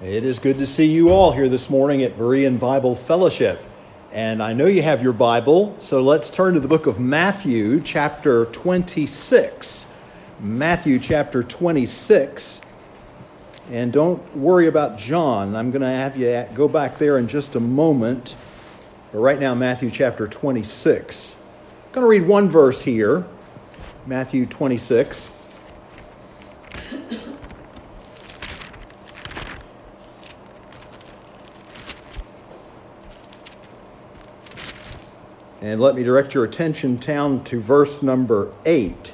It is good to see you all here this morning at Berean Bible Fellowship. And I know you have your Bible, so let's turn to the book of Matthew, chapter 26. Matthew, chapter 26. And don't worry about John. I'm going to have you go back there in just a moment. But right now, Matthew, chapter 26. I'm going to read one verse here Matthew 26. And let me direct your attention down to verse number 8.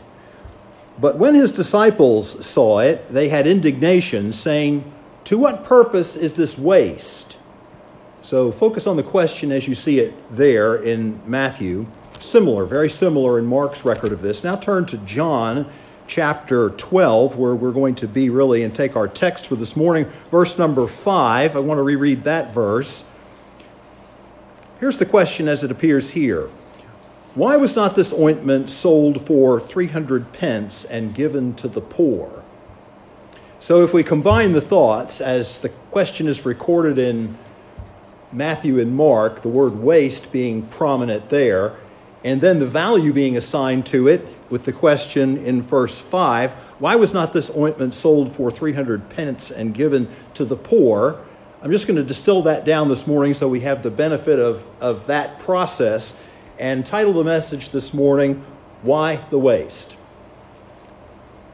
But when his disciples saw it, they had indignation, saying, To what purpose is this waste? So focus on the question as you see it there in Matthew. Similar, very similar in Mark's record of this. Now turn to John chapter 12, where we're going to be really and take our text for this morning. Verse number 5. I want to reread that verse. Here's the question as it appears here Why was not this ointment sold for 300 pence and given to the poor? So, if we combine the thoughts, as the question is recorded in Matthew and Mark, the word waste being prominent there, and then the value being assigned to it with the question in verse 5 why was not this ointment sold for 300 pence and given to the poor? I'm just going to distill that down this morning so we have the benefit of, of that process and title the message this morning, Why the Waste?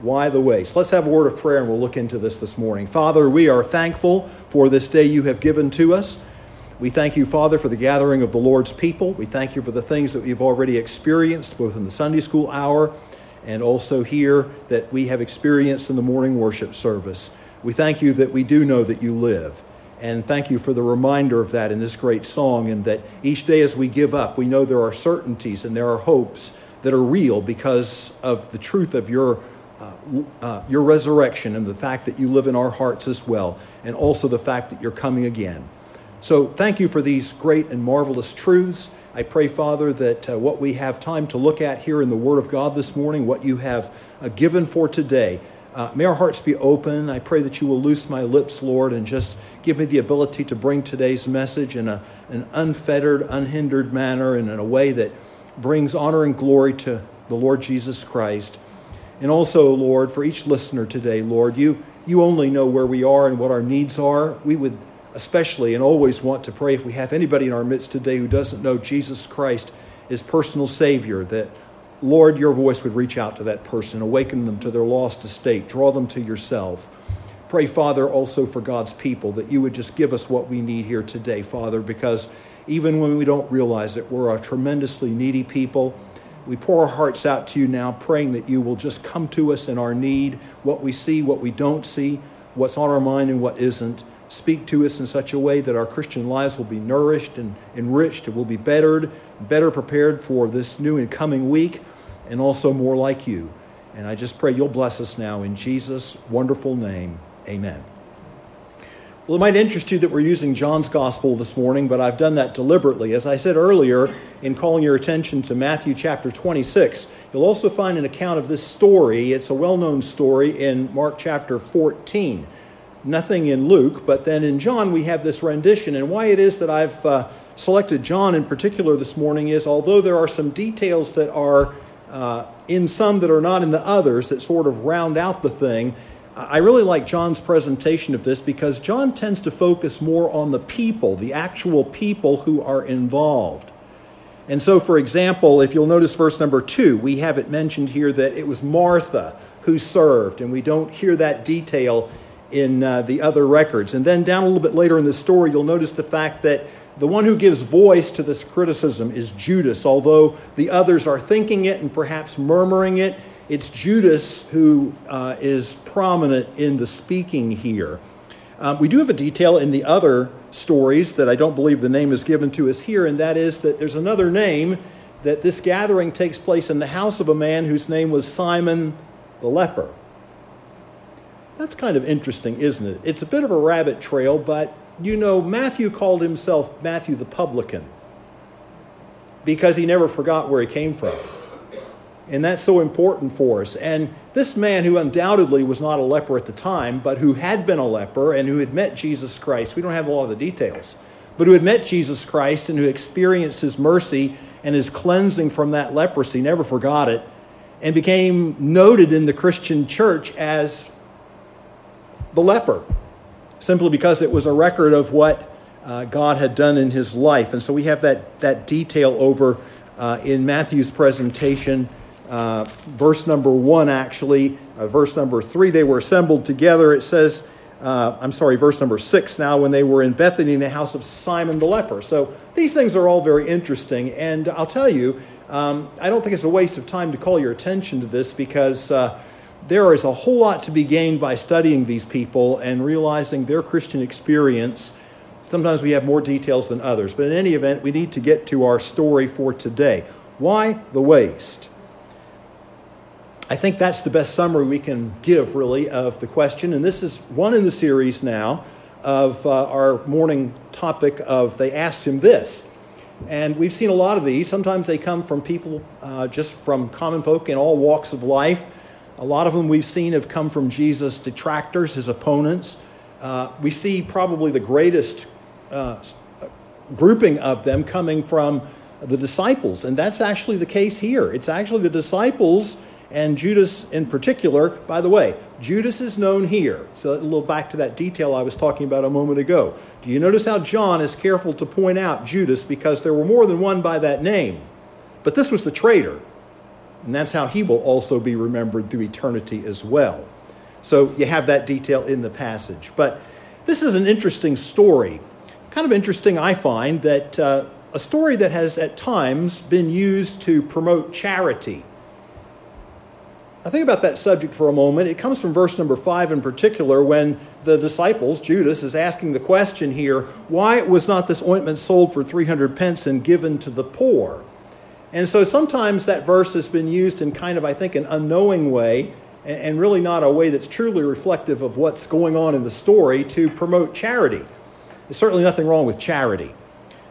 Why the waste? Let's have a word of prayer and we'll look into this this morning. Father, we are thankful for this day you have given to us. We thank you, Father, for the gathering of the Lord's people. We thank you for the things that we've already experienced, both in the Sunday school hour and also here that we have experienced in the morning worship service. We thank you that we do know that you live. And thank you for the reminder of that in this great song, and that each day as we give up, we know there are certainties and there are hopes that are real because of the truth of your, uh, uh, your resurrection and the fact that you live in our hearts as well, and also the fact that you're coming again. So thank you for these great and marvelous truths. I pray, Father, that uh, what we have time to look at here in the Word of God this morning, what you have uh, given for today, uh, may our hearts be open. I pray that you will loose my lips, Lord, and just Give me the ability to bring today's message in a, an unfettered, unhindered manner and in a way that brings honor and glory to the Lord Jesus Christ. And also, Lord, for each listener today, Lord, you, you only know where we are and what our needs are. We would especially and always want to pray if we have anybody in our midst today who doesn't know Jesus Christ as personal Savior, that, Lord, your voice would reach out to that person, awaken them to their lost estate, draw them to yourself. Pray, Father, also for God's people that you would just give us what we need here today, Father, because even when we don't realize it, we're a tremendously needy people. We pour our hearts out to you now, praying that you will just come to us in our need, what we see, what we don't see, what's on our mind and what isn't. Speak to us in such a way that our Christian lives will be nourished and enriched and will be bettered, better prepared for this new and coming week, and also more like you. And I just pray you'll bless us now in Jesus' wonderful name. Amen. Well, it might interest you that we're using John's gospel this morning, but I've done that deliberately. As I said earlier, in calling your attention to Matthew chapter 26, you'll also find an account of this story. It's a well known story in Mark chapter 14. Nothing in Luke, but then in John we have this rendition. And why it is that I've uh, selected John in particular this morning is although there are some details that are uh, in some that are not in the others that sort of round out the thing, I really like John's presentation of this because John tends to focus more on the people, the actual people who are involved. And so, for example, if you'll notice verse number two, we have it mentioned here that it was Martha who served, and we don't hear that detail in uh, the other records. And then down a little bit later in the story, you'll notice the fact that the one who gives voice to this criticism is Judas, although the others are thinking it and perhaps murmuring it it's Judas who uh, is prominent in the speaking here. Um, we do have a detail in the other stories that I don't believe the name is given to us here, and that is that there's another name that this gathering takes place in the house of a man whose name was Simon the leper. That's kind of interesting, isn't it? It's a bit of a rabbit trail, but you know, Matthew called himself Matthew the publican because he never forgot where he came from. And that's so important for us. And this man, who undoubtedly was not a leper at the time, but who had been a leper and who had met Jesus Christ, we don't have a lot of the details, but who had met Jesus Christ and who experienced his mercy and his cleansing from that leprosy, never forgot it, and became noted in the Christian church as the leper, simply because it was a record of what uh, God had done in his life. And so we have that, that detail over uh, in Matthew's presentation uh, verse number one, actually, uh, verse number three, they were assembled together. It says, uh, I'm sorry, verse number six now, when they were in Bethany in the house of Simon the leper. So these things are all very interesting. And I'll tell you, um, I don't think it's a waste of time to call your attention to this because uh, there is a whole lot to be gained by studying these people and realizing their Christian experience. Sometimes we have more details than others, but in any event, we need to get to our story for today. Why the waste? I think that's the best summary we can give, really, of the question. And this is one in the series now of uh, our morning topic of They Asked Him This. And we've seen a lot of these. Sometimes they come from people uh, just from common folk in all walks of life. A lot of them we've seen have come from Jesus' detractors, his opponents. Uh, we see probably the greatest uh, grouping of them coming from the disciples. And that's actually the case here. It's actually the disciples and Judas in particular. By the way, Judas is known here. So a little back to that detail I was talking about a moment ago. Do you notice how John is careful to point out Judas because there were more than one by that name? But this was the traitor. And that's how he will also be remembered through eternity as well. So you have that detail in the passage. But this is an interesting story. Kind of interesting, I find, that uh, a story that has at times been used to promote charity I think about that subject for a moment. It comes from verse number five in particular when the disciples, Judas, is asking the question here why was not this ointment sold for 300 pence and given to the poor? And so sometimes that verse has been used in kind of, I think, an unknowing way and really not a way that's truly reflective of what's going on in the story to promote charity. There's certainly nothing wrong with charity.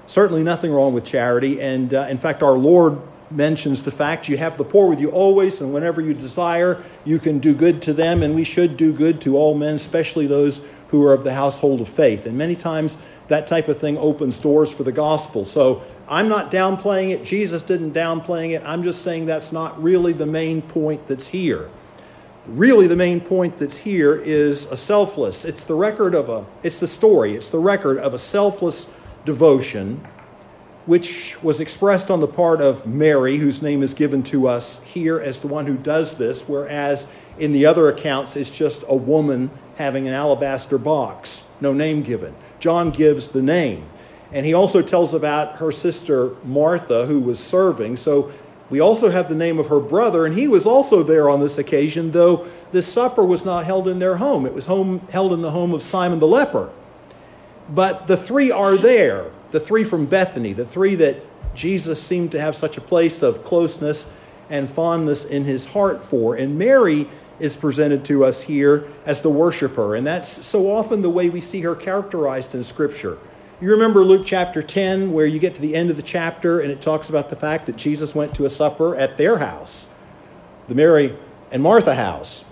Certainly nothing wrong with charity. And uh, in fact, our Lord mentions the fact you have the poor with you always, and whenever you desire, you can do good to them, and we should do good to all men, especially those who are of the household of faith. And many times that type of thing opens doors for the gospel. So I'm not downplaying it. Jesus didn't downplaying it. I'm just saying that's not really the main point that's here. Really, the main point that's here is a selfless. It's the record of a, it's the story, it's the record of a selfless devotion which was expressed on the part of Mary, whose name is given to us here as the one who does this, whereas in the other accounts it's just a woman having an alabaster box, no name given. John gives the name. And he also tells about her sister Martha, who was serving. So we also have the name of her brother, and he was also there on this occasion, though this supper was not held in their home. It was home, held in the home of Simon the leper. But the three are there the three from Bethany, the three that Jesus seemed to have such a place of closeness and fondness in his heart for. And Mary is presented to us here as the worshiper, and that's so often the way we see her characterized in Scripture. You remember Luke chapter 10, where you get to the end of the chapter and it talks about the fact that Jesus went to a supper at their house, the Mary and Martha house.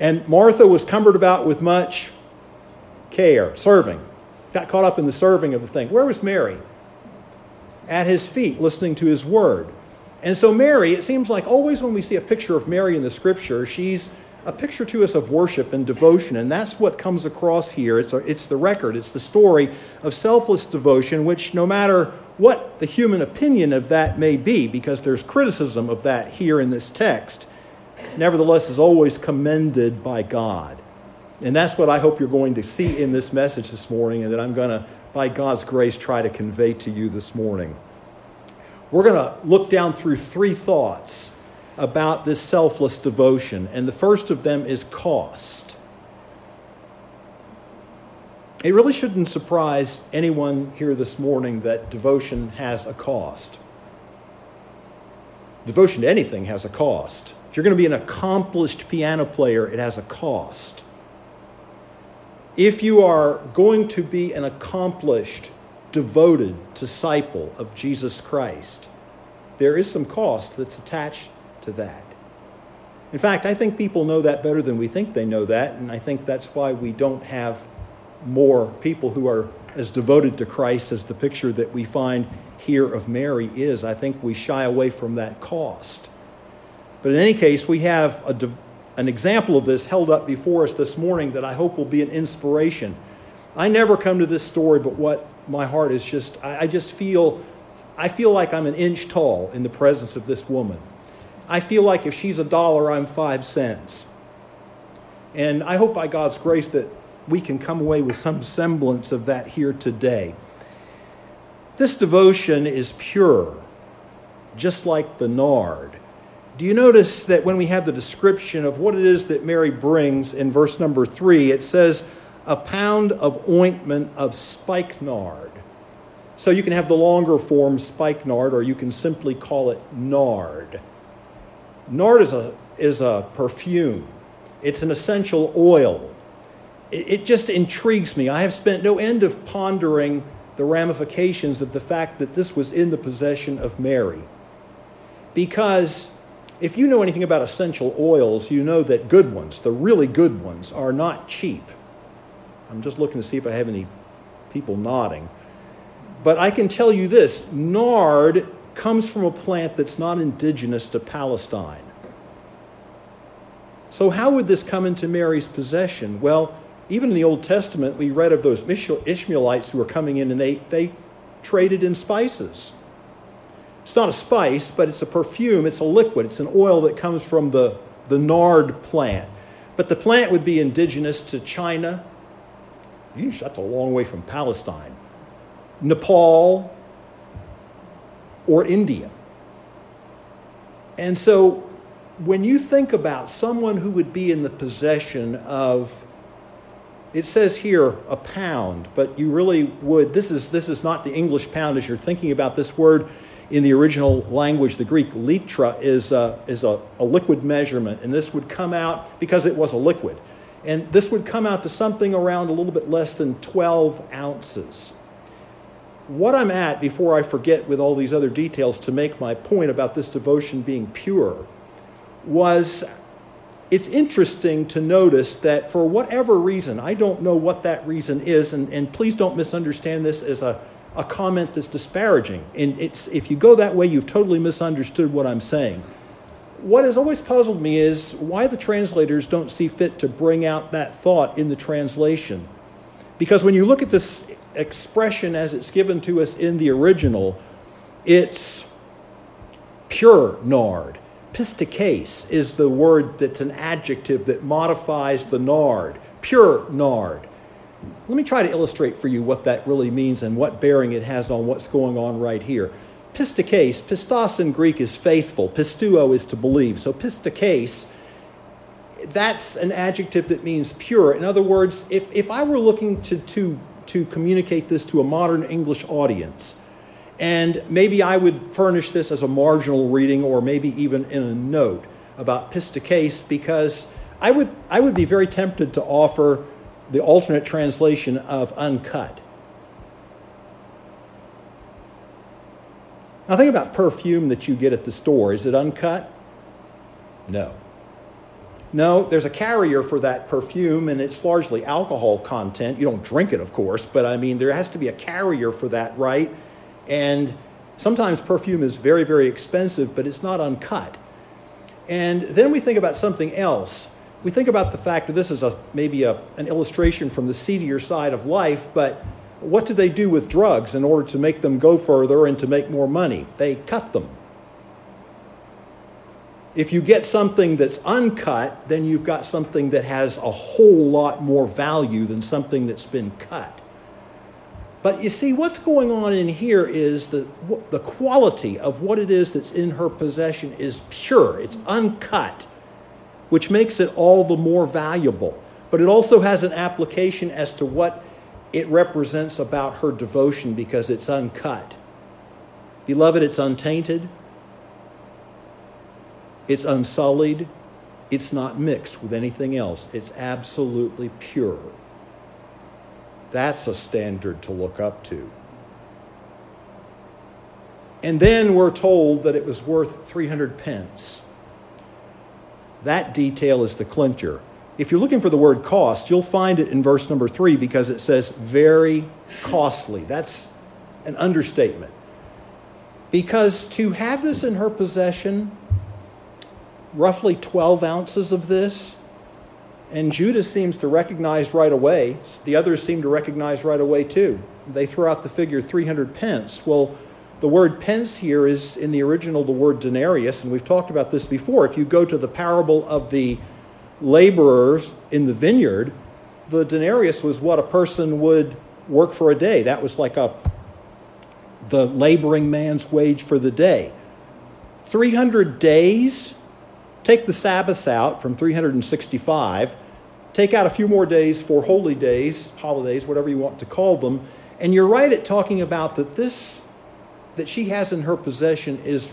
And Martha was cumbered about with much care, serving got caught up in the serving of the thing. Where was Mary? At his feet, listening to his word. And so, Mary, it seems like always when we see a picture of Mary in the scripture, she's a picture to us of worship and devotion. And that's what comes across here. It's, a, it's the record, it's the story of selfless devotion, which no matter what the human opinion of that may be, because there's criticism of that here in this text, nevertheless is always commended by God. And that's what I hope you're going to see in this message this morning, and that I'm going to, by God's grace, try to convey to you this morning. We're going to look down through three thoughts about this selfless devotion, and the first of them is cost. It really shouldn't surprise anyone here this morning that devotion has a cost. Devotion to anything has a cost. If you're going to be an accomplished piano player, it has a cost if you are going to be an accomplished, devoted disciple of Jesus Christ, there is some cost that's attached to that. In fact, I think people know that better than we think they know that, and I think that's why we don't have more people who are as devoted to Christ as the picture that we find here of Mary is. I think we shy away from that cost. But in any case, we have a, an example of this held up before us this morning that I hope will be an inspiration. I never come to this story, but what my heart is just, I, I just feel, I feel like I'm an inch tall in the presence of this woman. I feel like if she's a dollar, I'm five cents. And I hope by God's grace that we can come away with some semblance of that here today. This devotion is pure, just like the nard. Do you notice that when we have the description of what it is that Mary brings in verse number three, it says, a pound of ointment of spikenard. So you can have the longer form spikenard, or you can simply call it nard. Nard is a, is a perfume, it's an essential oil. It, it just intrigues me. I have spent no end of pondering the ramifications of the fact that this was in the possession of Mary. Because if you know anything about essential oils, you know that good ones, the really good ones, are not cheap. I'm just looking to see if I have any people nodding. But I can tell you this nard comes from a plant that's not indigenous to Palestine. So, how would this come into Mary's possession? Well, even in the Old Testament, we read of those Ishmaelites who were coming in and they, they traded in spices. It's not a spice, but it's a perfume, it's a liquid, it's an oil that comes from the, the nard plant. But the plant would be indigenous to China. Yeesh, that's a long way from Palestine. Nepal, or India. And so when you think about someone who would be in the possession of it says here a pound but you really would this is this is not the english pound as you're thinking about this word in the original language the greek litra is a, is a, a liquid measurement and this would come out because it was a liquid. And this would come out to something around a little bit less than 12 ounces. What I'm at before I forget with all these other details to make my point about this devotion being pure was it's interesting to notice that for whatever reason, I don't know what that reason is, and, and please don't misunderstand this as a, a comment that's disparaging. And it's, if you go that way, you've totally misunderstood what I'm saying. What has always puzzled me is why the translators don't see fit to bring out that thought in the translation. Because when you look at this expression as it's given to us in the original, it's pure nard. Pistikes is the word that's an adjective that modifies the nard. Pure nard. Let me try to illustrate for you what that really means and what bearing it has on what's going on right here. Pistikes, pistos in Greek is faithful, pisteuo is to believe. So pistikes, that's an adjective that means pure. In other words, if, if I were looking to, to to communicate this to a modern English audience. And maybe I would furnish this as a marginal reading or maybe even in a note about pistikes because I would, I would be very tempted to offer the alternate translation of uncut. Now, think about perfume that you get at the store. Is it uncut? No. No, there's a carrier for that perfume, and it's largely alcohol content. You don't drink it, of course, but I mean, there has to be a carrier for that, right? And sometimes perfume is very, very expensive, but it's not uncut. And then we think about something else. We think about the fact that this is a, maybe a, an illustration from the seedier side of life, but what do they do with drugs in order to make them go further and to make more money? They cut them. If you get something that's uncut, then you've got something that has a whole lot more value than something that's been cut. But you see, what's going on in here is that the quality of what it is that's in her possession is pure, it's uncut, which makes it all the more valuable. But it also has an application as to what it represents about her devotion because it's uncut. Beloved, it's untainted, it's unsullied. It's not mixed with anything else. It's absolutely pure. That's a standard to look up to. And then we're told that it was worth 300 pence. That detail is the clincher. If you're looking for the word cost, you'll find it in verse number three because it says very costly. That's an understatement. Because to have this in her possession, roughly 12 ounces of this, and Judas seems to recognize right away, the others seem to recognize right away too. They throw out the figure 300 pence. Well, the word pence here is in the original the word denarius, and we've talked about this before. If you go to the parable of the laborers in the vineyard, the denarius was what a person would work for a day. That was like a the laboring man's wage for the day. 300 days, take the Sabbaths out from 365, take out a few more days for holy days, holidays, whatever you want to call them, and you're right at talking about that this that she has in her possession is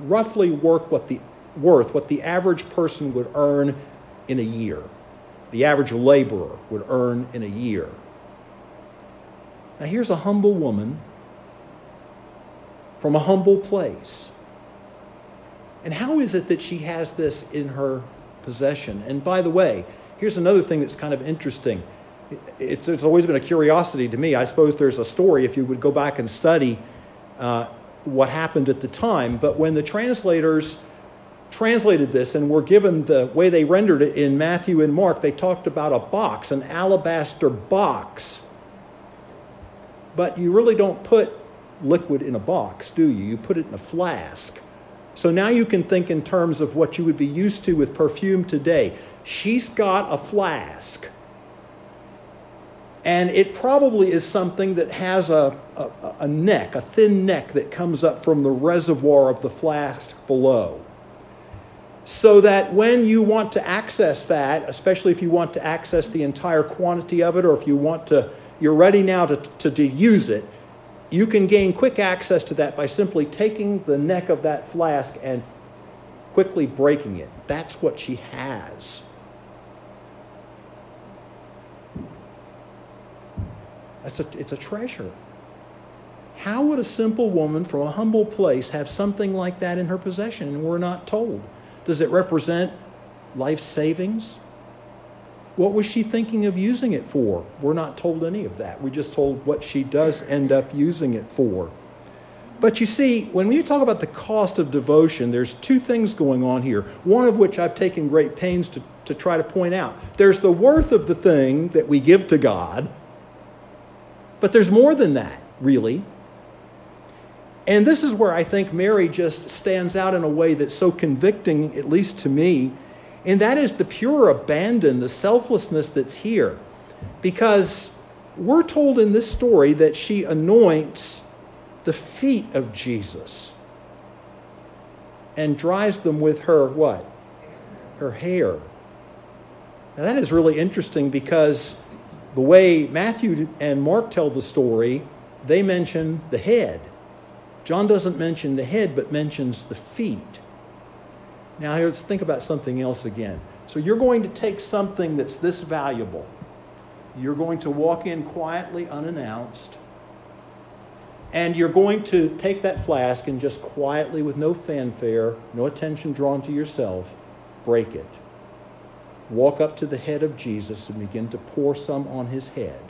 roughly worth what the worth what the average person would earn in a year. The average laborer would earn in a year. Now here's a humble woman from a humble place. And how is it that she has this in her possession? And by the way, here's another thing that's kind of interesting. It's, it's always been a curiosity to me. I suppose there's a story if you would go back and study uh, what happened at the time. But when the translators translated this and were given the way they rendered it in Matthew and Mark, they talked about a box, an alabaster box. But you really don't put liquid in a box, do you? You put it in a flask. So now you can think in terms of what you would be used to with perfume today. She's got a flask. And it probably is something that has a, a, a, neck, a thin neck that comes up from the reservoir of the flask below. So that when you want to access that, especially if you want to access the entire quantity of it, or if you want to, you're ready now to, to, to use it, you can gain quick access to that by simply taking the neck of that flask and quickly breaking it. That's what she has. That's a, it's a treasure. How would a simple woman from a humble place have something like that in her possession and we're not told? Does it represent life savings? What was she thinking of using it for? We're not told any of that. We just told what she does end up using it for. But you see, when you talk about the cost of devotion, there's two things going on here. One of which I've taken great pains to, to try to point out. There's the worth of the thing that we give to God, but there's more than that, really. And this is where I think Mary just stands out in a way that's so convicting, at least to me, and that is the pure abandon, the selflessness that's here. Because we're told in this story that she anoints the feet of Jesus and dries them with her what? Her hair. Now that is really interesting because the way Matthew and Mark tell the story, they mention the head. John doesn't mention the head, but mentions the feet. Now, let's think about something else again. So, you're going to take something that's this valuable, you're going to walk in quietly, unannounced, and you're going to take that flask and just quietly, with no fanfare, no attention drawn to yourself, break it. Walk up to the head of Jesus and begin to pour some on his head.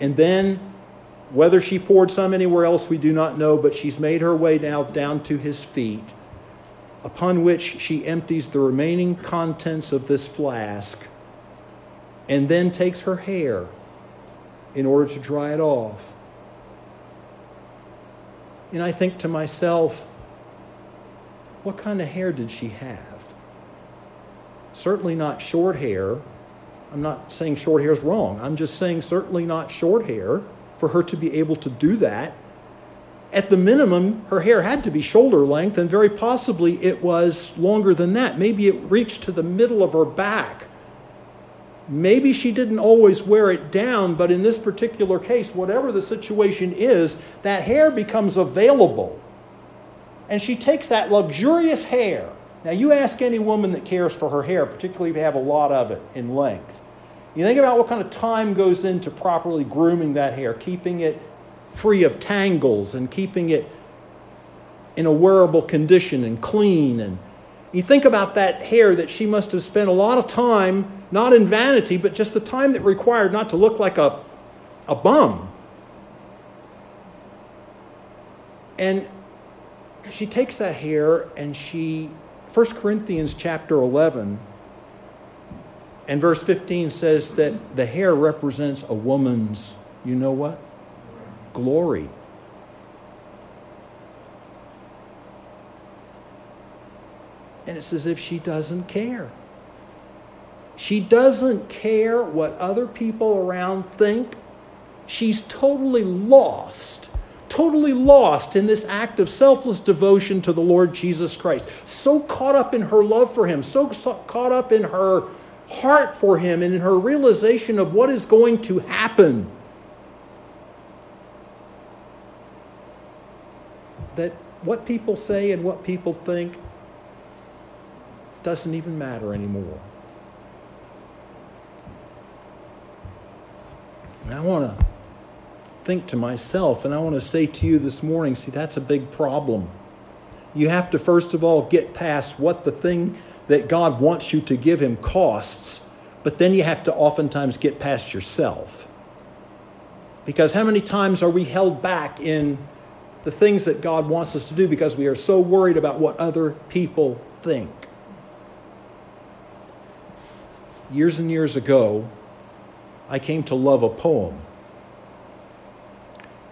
And then, whether she poured some anywhere else, we do not know, but she's made her way now down to his feet upon which she empties the remaining contents of this flask and then takes her hair in order to dry it off. And I think to myself, what kind of hair did she have? Certainly not short hair. I'm not saying short hair is wrong. I'm just saying certainly not short hair for her to be able to do that at the minimum, her hair had to be shoulder length, and very possibly it was longer than that. Maybe it reached to the middle of her back. Maybe she didn't always wear it down, but in this particular case, whatever the situation is, that hair becomes available. And she takes that luxurious hair. Now, you ask any woman that cares for her hair, particularly if you have a lot of it in length. You think about what kind of time goes into properly grooming that hair, keeping it free of tangles and keeping it in a wearable condition and clean. And, You think about that hair that she must have spent a lot of time, not in vanity, but just the time that required not to look like a, a bum. And she takes that hair and she, 1 Corinthians chapter 11 and verse 15 says that the hair represents a woman's, you know what? Glory. And it's as if she doesn't care. She doesn't care what other people around think. She's totally lost, totally lost in this act of selfless devotion to the Lord Jesus Christ. So caught up in her love for Him, so caught up in her heart for Him, and in her realization of what is going to happen. That what people say and what people think doesn't even matter anymore. And I want to think to myself, and I want to say to you this morning see, that's a big problem. You have to, first of all, get past what the thing that God wants you to give Him costs, but then you have to oftentimes get past yourself. Because how many times are we held back in the things that God wants us to do because we are so worried about what other people think? years and years ago, I came to love a poem.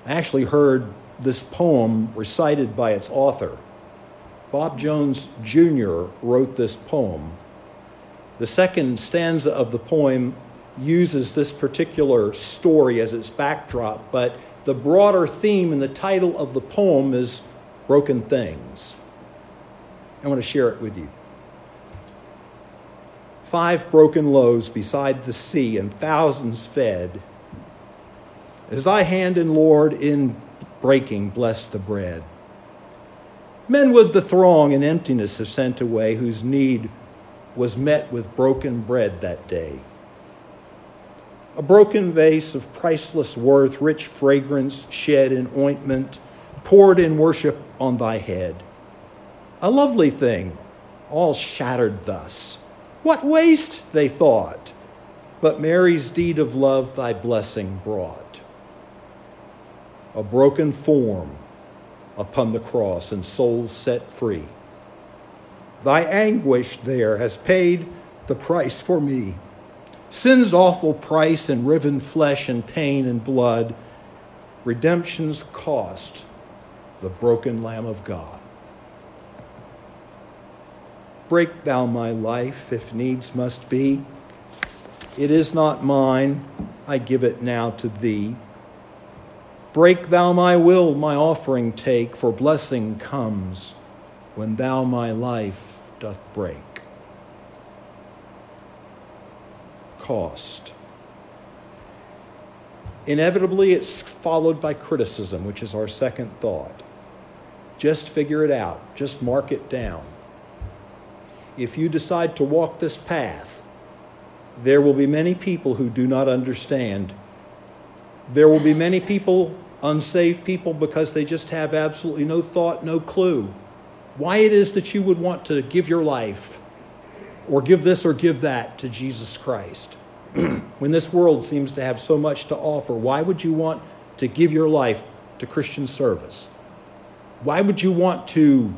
I actually heard this poem recited by its author. Bob Jones Jr. wrote this poem. The second stanza of the poem uses this particular story as its backdrop, but the broader theme and the title of the poem is Broken Things. I want to share it with you five broken loaves beside the sea and thousands fed. As thy hand and Lord in breaking bless the bread. Men would the throng in emptiness have sent away, whose need was met with broken bread that day. A broken vase of priceless worth, rich fragrance shed in ointment, poured in worship on thy head. A lovely thing, all shattered thus what waste, they thought. But Mary's deed of love thy blessing brought. A broken form upon the cross and souls set free. Thy anguish there has paid the price for me. Sin's awful price in riven flesh and pain and blood, redemption's cost, the broken Lamb of God. Break thou my life, if needs must be. It is not mine, I give it now to thee. Break thou my will, my offering take, for blessing comes when thou my life doth break. Cost. Inevitably, it's followed by criticism, which is our second thought. Just figure it out, just mark it down if you decide to walk this path, there will be many people who do not understand. There will be many people, unsaved people, because they just have absolutely no thought, no clue why it is that you would want to give your life or give this or give that to Jesus Christ. when this world seems to have so much to offer, why would you want to give your life to Christian service? Why would you want to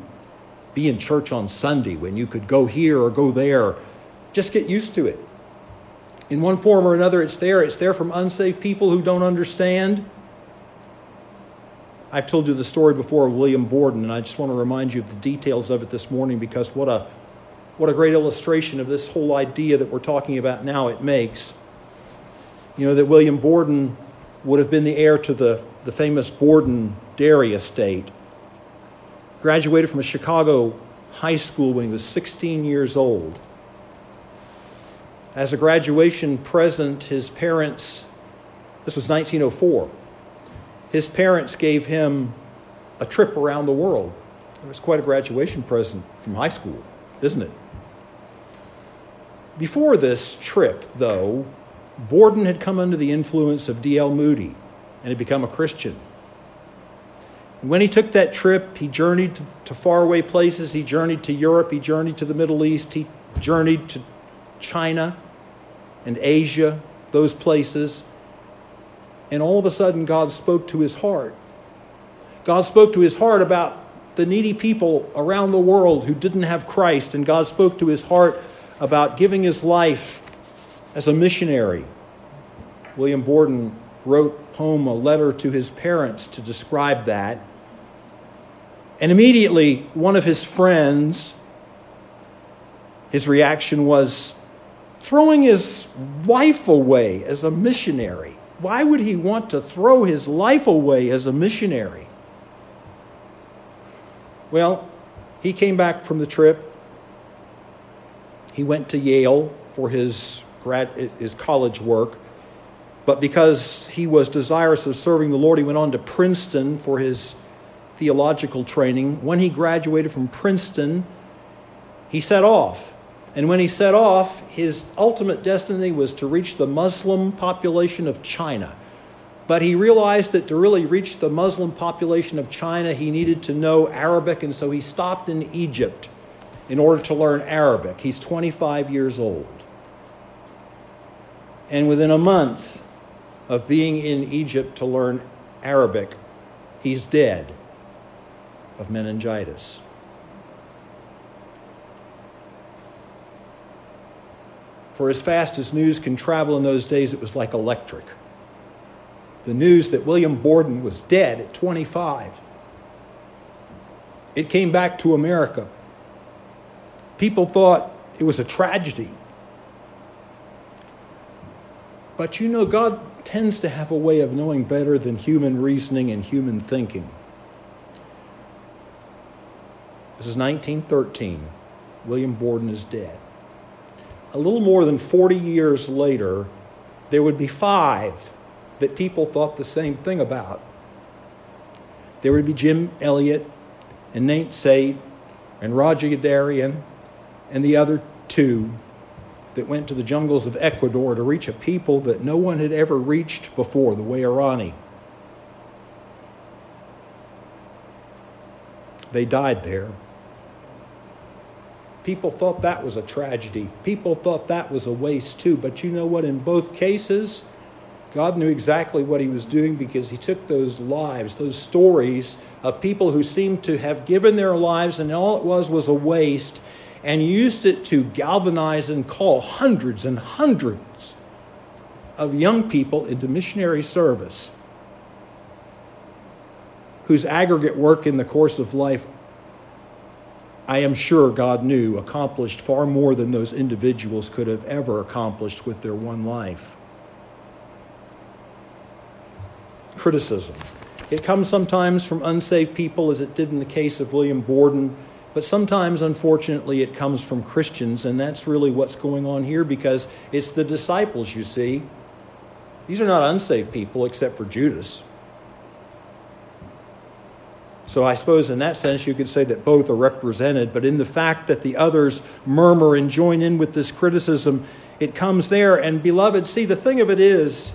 be in church on Sunday when you could go here or go there. Just get used to it. In one form or another, it's there. It's there from unsaved people who don't understand. I've told you the story before of William Borden, and I just want to remind you of the details of it this morning because what a, what a great illustration of this whole idea that we're talking about now it makes. You know, that William Borden would have been the heir to the, the famous Borden dairy estate graduated from a Chicago high school when he was 16 years old. As a graduation present, his parents, this was 1904, his parents gave him a trip around the world. It was quite a graduation present from high school, isn't it? Before this trip, though, Borden had come under the influence of D.L. Moody and had become a Christian. when he took that trip, he journeyed to, to faraway places. He journeyed to Europe. He journeyed to the Middle East. He journeyed to China and Asia, those places. And all of a sudden, God spoke to his heart. God spoke to his heart about the needy people around the world who didn't have Christ. And God spoke to his heart about giving his life as a missionary. William Borden wrote home a letter to his parents to describe that. And immediately, one of his friends, his reaction was throwing his wife away as a missionary. Why would he want to throw his life away as a missionary? Well, he came back from the trip. He went to Yale for his, grad, his college work. But because he was desirous of serving the Lord, he went on to Princeton for his theological training. When he graduated from Princeton, he set off. And when he set off, his ultimate destiny was to reach the Muslim population of China. But he realized that to really reach the Muslim population of China, he needed to know Arabic, and so he stopped in Egypt in order to learn Arabic. He's 25 years old. And within a month of being in Egypt to learn Arabic, he's dead of meningitis. For as fast as news can travel in those days, it was like electric. The news that William Borden was dead at 25. It came back to America. People thought it was a tragedy. But you know, God tends to have a way of knowing better than human reasoning and human thinking. This is 1913. William Borden is dead. A little more than 40 years later, there would be five that people thought the same thing about. There would be Jim Elliot and Nate Saint and Roger Youderian and the other two that went to the jungles of Ecuador to reach a people that no one had ever reached before, the Waorani. They died there. People thought that was a tragedy. People thought that was a waste too. But you know what? In both cases, God knew exactly what He was doing because He took those lives, those stories of people who seemed to have given their lives and all it was was a waste, and used it to galvanize and call hundreds and hundreds of young people into missionary service whose aggregate work in the course of life I am sure God knew, accomplished far more than those individuals could have ever accomplished with their one life. Criticism. It comes sometimes from unsaved people, as it did in the case of William Borden, but sometimes, unfortunately, it comes from Christians, and that's really what's going on here because it's the disciples, you see. These are not unsaved people except for Judas. So I suppose in that sense you could say that both are represented, but in the fact that the others murmur and join in with this criticism, it comes there. And beloved, see, the thing of it is,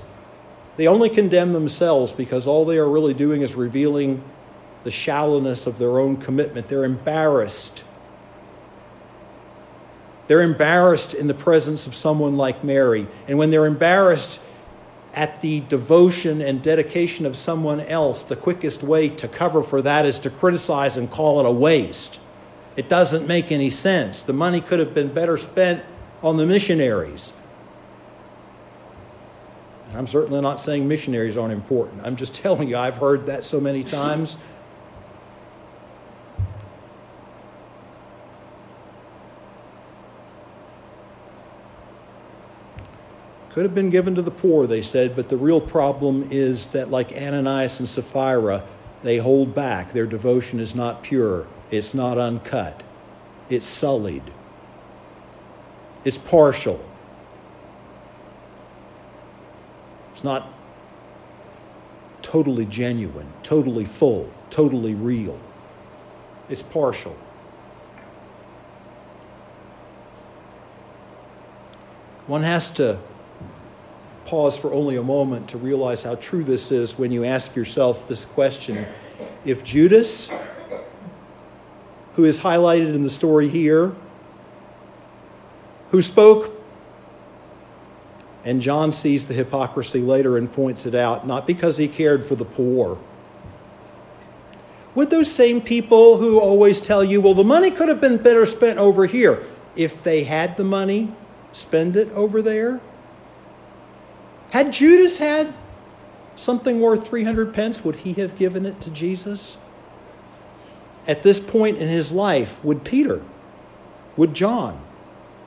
they only condemn themselves because all they are really doing is revealing the shallowness of their own commitment. They're embarrassed. They're embarrassed in the presence of someone like Mary. And when they're embarrassed, at the devotion and dedication of someone else, the quickest way to cover for that is to criticize and call it a waste. It doesn't make any sense. The money could have been better spent on the missionaries. I'm certainly not saying missionaries aren't important. I'm just telling you, I've heard that so many times. Could have been given to the poor, they said, but the real problem is that, like Ananias and Sapphira, they hold back. Their devotion is not pure, it's not uncut, it's sullied, it's partial. It's not totally genuine, totally full, totally real. It's partial. One has to pause for only a moment to realize how true this is when you ask yourself this question if Judas, who is highlighted in the story here, who spoke, and John sees the hypocrisy later and points it out, not because he cared for the poor. Would those same people who always tell you, well, the money could have been better spent over here, if they had the money, spend it over there? Had Judas had something worth 300 pence, would he have given it to Jesus? At this point in his life, would Peter? Would John?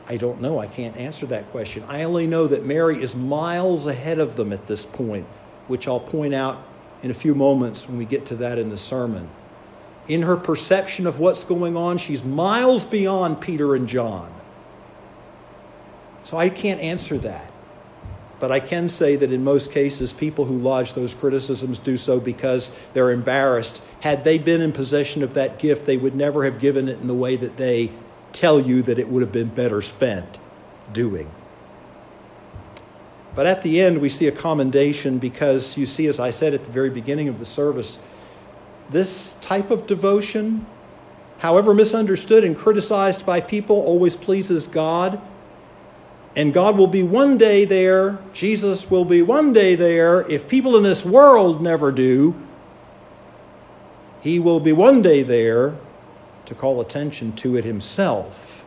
I don't know. I can't answer that question. I only know that Mary is miles ahead of them at this point, which I'll point out in a few moments when we get to that in the sermon. In her perception of what's going on, she's miles beyond Peter and John. So I can't answer that. But I can say that in most cases, people who lodge those criticisms do so because they're embarrassed. Had they been in possession of that gift, they would never have given it in the way that they tell you that it would have been better spent doing. But at the end, we see a commendation because you see, as I said at the very beginning of the service, this type of devotion, however misunderstood and criticized by people, always pleases God and God will be one day there, Jesus will be one day there. If people in this world never do, He will be one day there to call attention to it Himself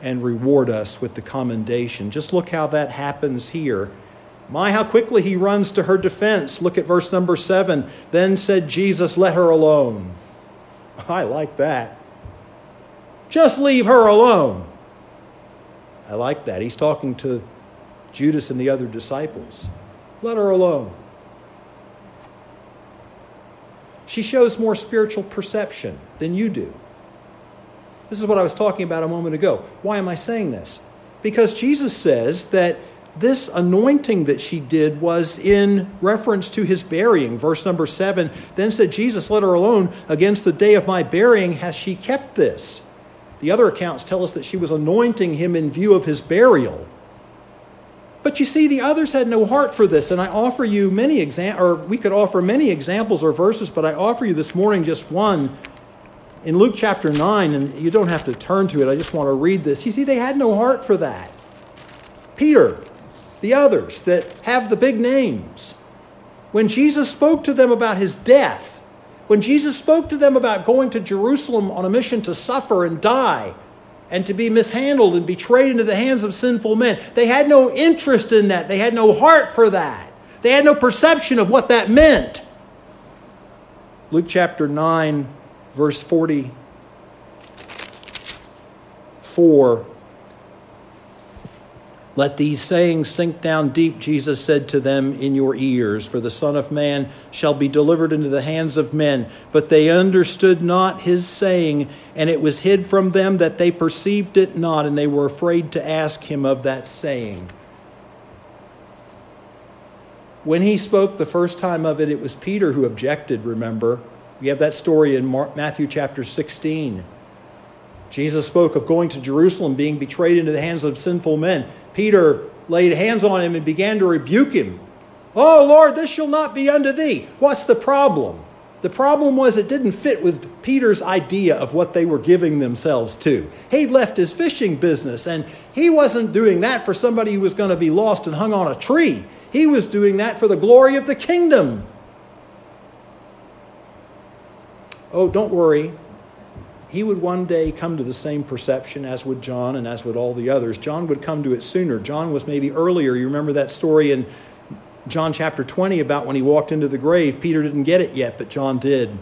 and reward us with the commendation. Just look how that happens here. My, how quickly he runs to her defense. Look at verse number seven. Then said Jesus, Let her alone. I like that. Just leave her alone. I like that. He's talking to Judas and the other disciples. Let her alone. She shows more spiritual perception than you do. This is what I was talking about a moment ago. Why am I saying this? Because Jesus says that this anointing that she did was in reference to his burying. Verse number seven Then said Jesus, Let her alone. Against the day of my burying has she kept this. The other accounts tell us that she was anointing him in view of his burial. But you see, the others had no heart for this, and I offer you many examples, or we could offer many examples or verses, but I offer you this morning just one in Luke chapter 9, and you don't have to turn to it, I just want to read this. You see, they had no heart for that. Peter, the others that have the big names, when Jesus spoke to them about his death, when Jesus spoke to them about going to Jerusalem on a mission to suffer and die and to be mishandled and betrayed into the hands of sinful men, they had no interest in that. They had no heart for that. They had no perception of what that meant. Luke chapter 9, verse 44 let these sayings sink down deep, Jesus said to them, in your ears. For the Son of Man shall be delivered into the hands of men. But they understood not his saying, and it was hid from them that they perceived it not, and they were afraid to ask him of that saying. When he spoke the first time of it, it was Peter who objected, remember. We have that story in Matthew chapter 16. Jesus spoke of going to Jerusalem, being betrayed into the hands of sinful men. Peter laid hands on him and began to rebuke him. Oh, Lord, this shall not be unto thee. What's the problem? The problem was it didn't fit with Peter's idea of what they were giving themselves to. He'd left his fishing business, and he wasn't doing that for somebody who was going to be lost and hung on a tree. He was doing that for the glory of the kingdom. Oh, don't worry he would one day come to the same perception as would John and as would all the others. John would come to it sooner. John was maybe earlier. You remember that story in John chapter 20 about when he walked into the grave. Peter didn't get it yet, but John did.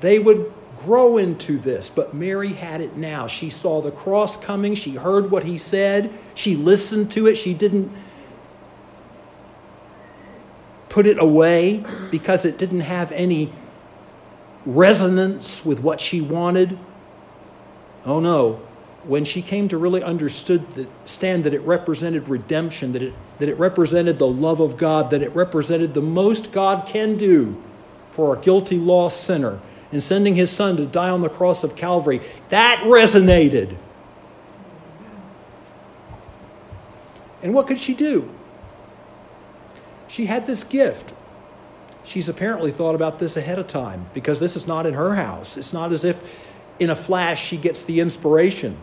They would grow into this, but Mary had it now. She saw the cross coming. She heard what he said. She listened to it. She didn't put it away because it didn't have any resonance with what she wanted. Oh no, when she came to really understand that it represented redemption, that it, that it represented the love of God, that it represented the most God can do for a guilty, lost sinner in sending his son to die on the cross of Calvary, that resonated. And what could she do? She had this gift she's apparently thought about this ahead of time because this is not in her house. It's not as if in a flash she gets the inspiration.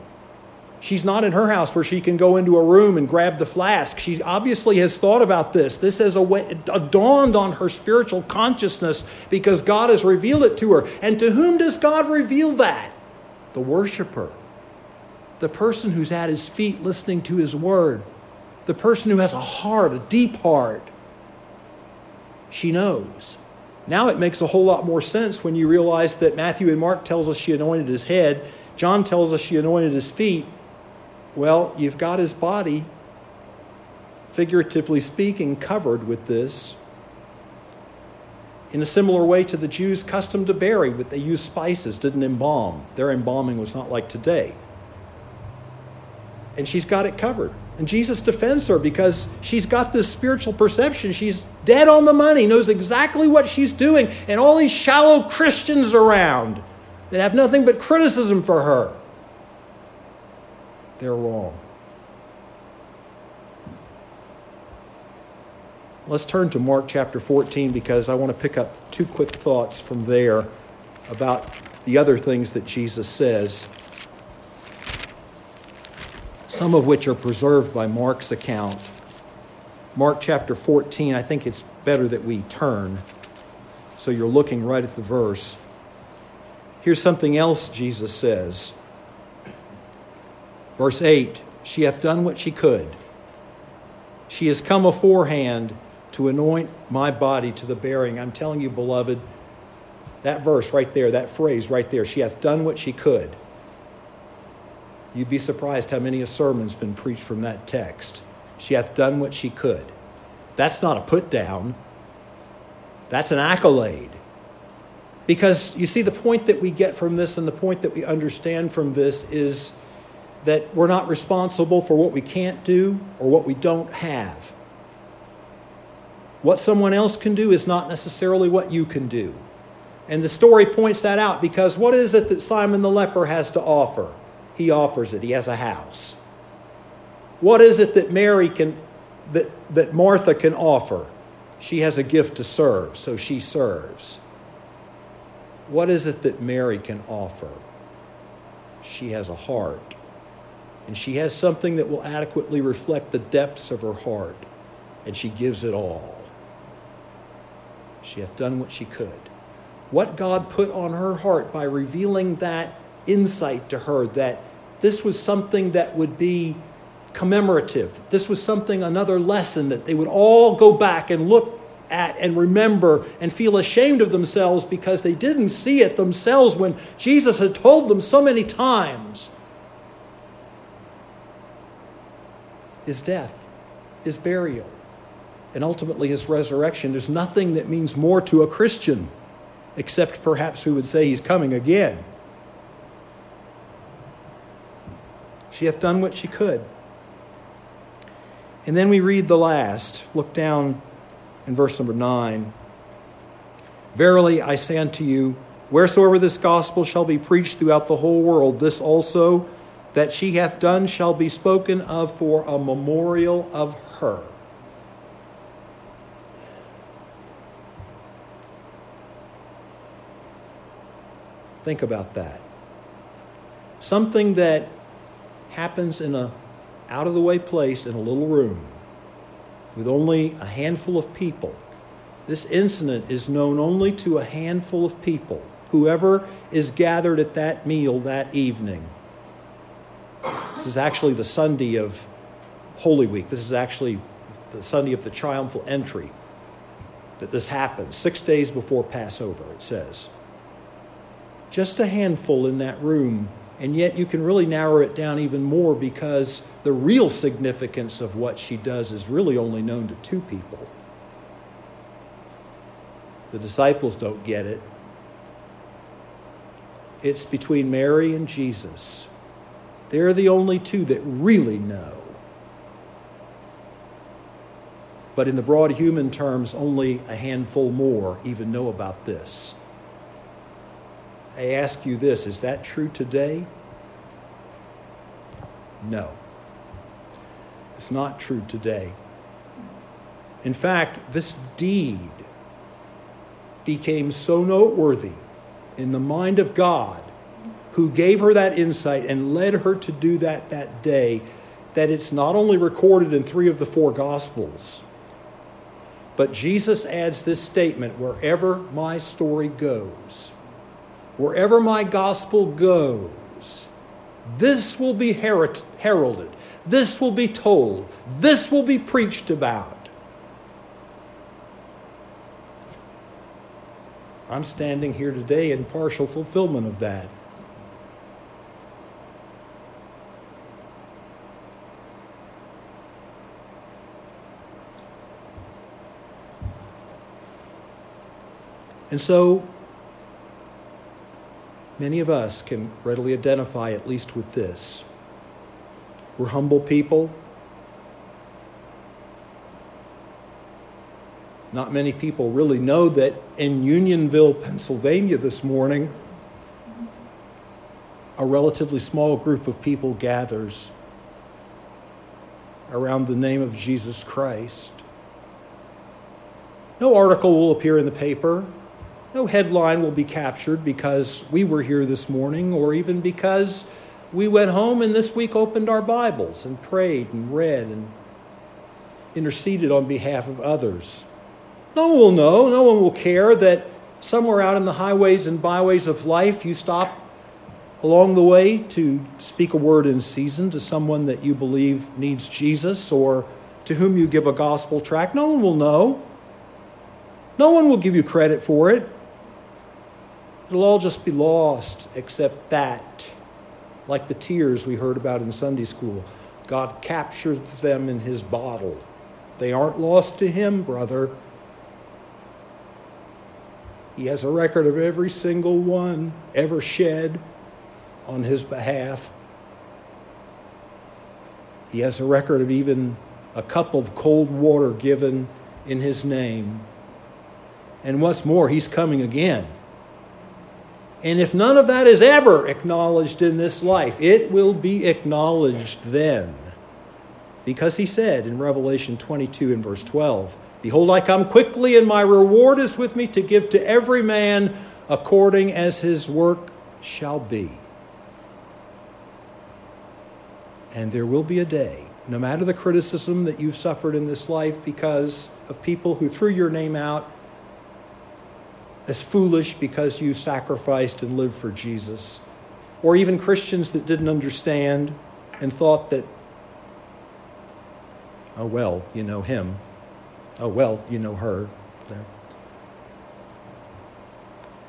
She's not in her house where she can go into a room and grab the flask. She obviously has thought about this. This has dawned on her spiritual consciousness because God has revealed it to her. And to whom does God reveal that? The worshiper, the person who's at his feet listening to his word, the person who has a heart, a deep heart. She knows. Now it makes a whole lot more sense when you realize that Matthew and Mark tells us she anointed his head, John tells us she anointed his feet. Well, you've got his body, figuratively speaking, covered with this. In a similar way to the Jews' custom to bury, but they used spices, didn't embalm. Their embalming was not like today. And she's got it covered. And Jesus defends her because she's got this spiritual perception. She's dead on the money, knows exactly what she's doing, and all these shallow Christians around that have nothing but criticism for her. They're wrong. Let's turn to Mark chapter 14 because I want to pick up two quick thoughts from there about the other things that Jesus says some of which are preserved by Mark's account. Mark chapter 14, I think it's better that we turn. So you're looking right at the verse. Here's something else Jesus says. Verse 8 She hath done what she could. She has come aforehand to anoint my body to the bearing. I'm telling you, beloved, that verse right there, that phrase right there, she hath done what she could. You'd be surprised how many a sermon's been preached from that text. She hath done what she could. That's not a put down, that's an accolade. Because you see, the point that we get from this and the point that we understand from this is that we're not responsible for what we can't do or what we don't have. What someone else can do is not necessarily what you can do. And the story points that out because what is it that Simon the leper has to offer? He offers it. He has a house. What is it that Mary can, that, that Martha can offer? She has a gift to serve, so she serves. What is it that Mary can offer? She has a heart. And she has something that will adequately reflect the depths of her heart. And she gives it all. She hath done what she could. What God put on her heart by revealing that insight to her that this was something that would be commemorative. This was something, another lesson that they would all go back and look at and remember and feel ashamed of themselves because they didn't see it themselves when Jesus had told them so many times. His death, his burial, and ultimately his resurrection. There's nothing that means more to a Christian except perhaps who would say he's coming again. She hath done what she could. And then we read the last. Look down in verse number 9. Verily I say unto you, wheresoever this gospel shall be preached throughout the whole world, this also that she hath done shall be spoken of for a memorial of her. Think about that. Something that happens in a out of the way place in a little room with only a handful of people. This incident is known only to a handful of people, whoever is gathered at that meal that evening. This is actually the Sunday of Holy Week. This is actually the Sunday of the triumphal entry that this happens, six days before Passover, it says. Just a handful in that room and yet you can really narrow it down even more because the real significance of what she does is really only known to two people. The disciples don't get it. It's between Mary and Jesus. They're the only two that really know. But in the broad human terms, only a handful more even know about this. I ask you this is that true today? No. It's not true today. In fact, this deed became so noteworthy in the mind of God, who gave her that insight and led her to do that that day, that it's not only recorded in three of the four Gospels, but Jesus adds this statement wherever my story goes, wherever my gospel goes, this will be heralded, this will be told, this will be preached about. I'm standing here today in partial fulfillment of that. And so, many of us can readily identify at least with this. We're humble people. Not many people really know that in Unionville, Pennsylvania this morning, a relatively small group of people gathers around the name of Jesus Christ. No article will appear in the paper. No headline will be captured because we were here this morning or even because we went home and this week opened our Bibles and prayed and read and interceded on behalf of others. No one will know, no one will care that somewhere out in the highways and byways of life you stop along the way to speak a word in season to someone that you believe needs Jesus or to whom you give a gospel tract. No one will know. No one will give you credit for it. It'll all just be lost except that, like the tears we heard about in Sunday school. God captures them in his bottle. They aren't lost to him, brother. He has a record of every single one ever shed on his behalf. He has a record of even a cup of cold water given in his name. And what's more, he's coming again. And if none of that is ever acknowledged in this life, it will be acknowledged then. Because he said in Revelation 22 and verse 12, Behold, I come quickly, and my reward is with me to give to every man according as his work shall be. And there will be a day, no matter the criticism that you've suffered in this life because of people who threw your name out as foolish because you sacrificed and lived for Jesus, or even Christians that didn't understand and thought that, oh, well, you know him. Oh, well, you know her.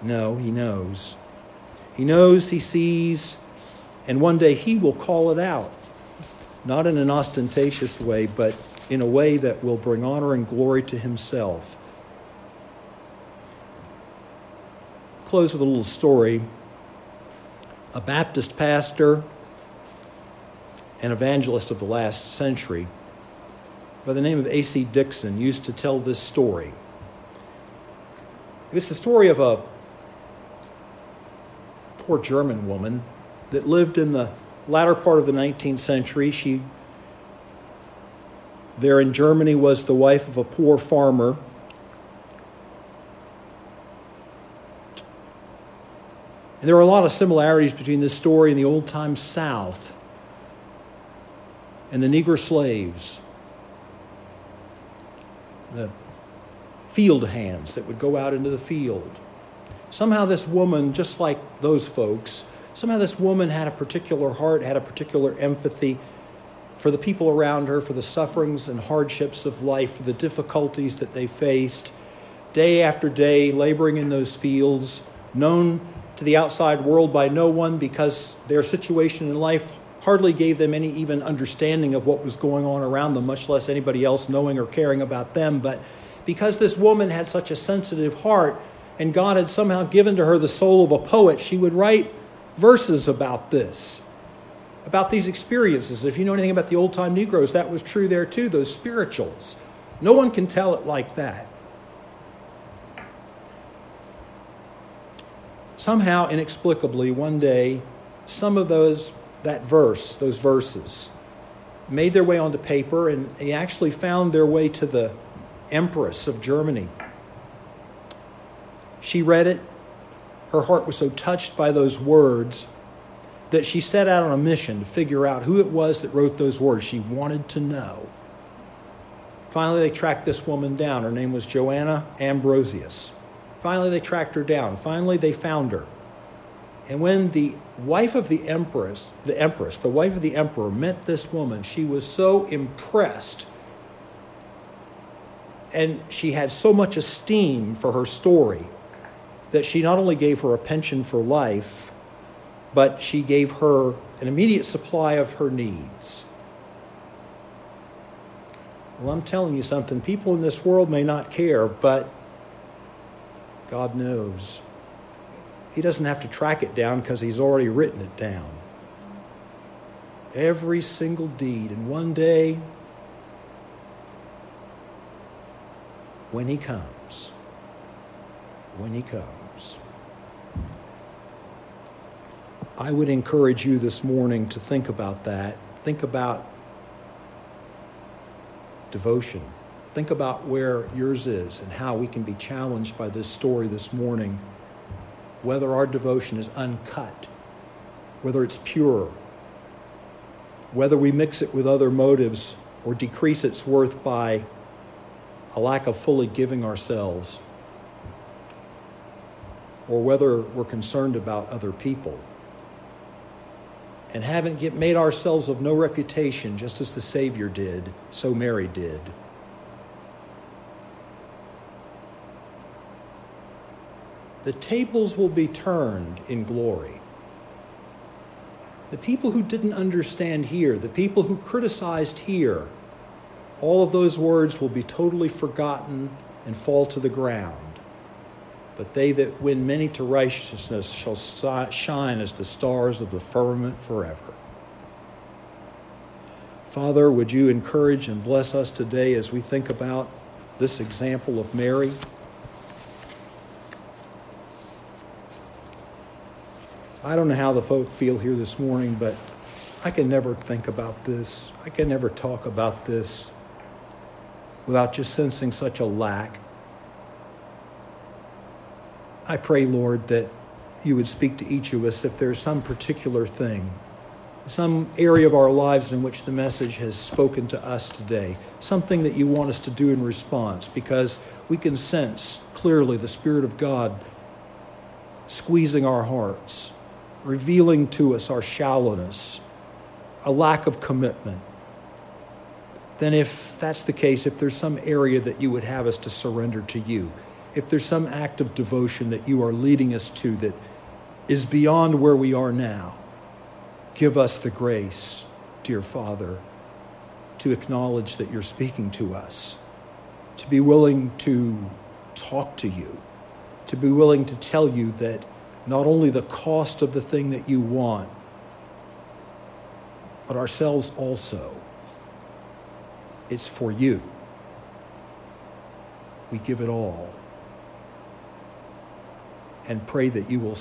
No, he knows. He knows, he sees, and one day he will call it out. Not in an ostentatious way, but in a way that will bring honor and glory to himself. Close with a little story. A Baptist pastor, an evangelist of the last century, by the name of A.C. Dixon used to tell this story. It's the story of a poor German woman that lived in the latter part of the 19th century. She, there in Germany, was the wife of a poor farmer. And there are a lot of similarities between this story and the old time South and the Negro slaves the field hands that would go out into the field. Somehow, this woman, just like those folks, somehow this woman had a particular heart, had a particular empathy for the people around her, for the sufferings and hardships of life, for the difficulties that they faced, day after day, laboring in those fields, known to the outside world by no one because their situation in life hardly gave them any even understanding of what was going on around them, much less anybody else knowing or caring about them. But because this woman had such a sensitive heart and God had somehow given to her the soul of a poet, she would write verses about this, about these experiences. If you know anything about the old time Negroes, that was true there too, those spirituals. No one can tell it like that. Somehow, inexplicably, one day, some of those that verse, those verses, made their way onto paper, and they actually found their way to the Empress of Germany. she read it. Her heart was so touched by those words that she set out on a mission to figure out who it was that wrote those words. She wanted to know. Finally, they tracked this woman down. Her name was Joanna Ambrosius. Finally, they tracked her down. Finally, they found her. And when the wife of the empress, the empress, the wife of the emperor met this woman, she was so impressed and she had so much esteem for her story that she not only gave her a pension for life, but she gave her an immediate supply of her needs. Well, I'm telling you something. People in this world may not care, but God knows. He doesn't have to track it down because He's already written it down. Every single deed. And one day, when He comes, when He comes, I would encourage you this morning to think about that. Think about devotion. Think about where yours is and how we can be challenged by this story this morning. Whether our devotion is uncut, whether it's pure, whether we mix it with other motives or decrease its worth by a lack of fully giving ourselves, or whether we're concerned about other people and haven't get, made ourselves of no reputation, just as the Savior did, so Mary did. The tables will be turned in glory. The people who didn't understand here, the people who criticized here, all of those words will be totally forgotten and fall to the ground. But they that win many to righteousness shall shine as the stars of the firmament forever. Father, would you encourage and bless us today as we think about this example of Mary? I don't know how the folk feel here this morning, but I can never think about this. I can never talk about this without just sensing such a lack I pray, Lord, that you would speak to each of us if there's some particular thing, some area of our lives in which the message has spoken to us today, something that you want us to do in response, because we can sense clearly the Spirit of God squeezing our hearts, revealing to us our shallowness, a lack of commitment. Then, if that's the case, if there's some area that you would have us to surrender to you, if there's some act of devotion that you are leading us to that is beyond where we are now, give us the grace, dear Father, to acknowledge that you're speaking to us, to be willing to talk to you, to be willing to tell you that not only the cost of the thing that you want, but ourselves also. It's for you. We give it all and pray that you will.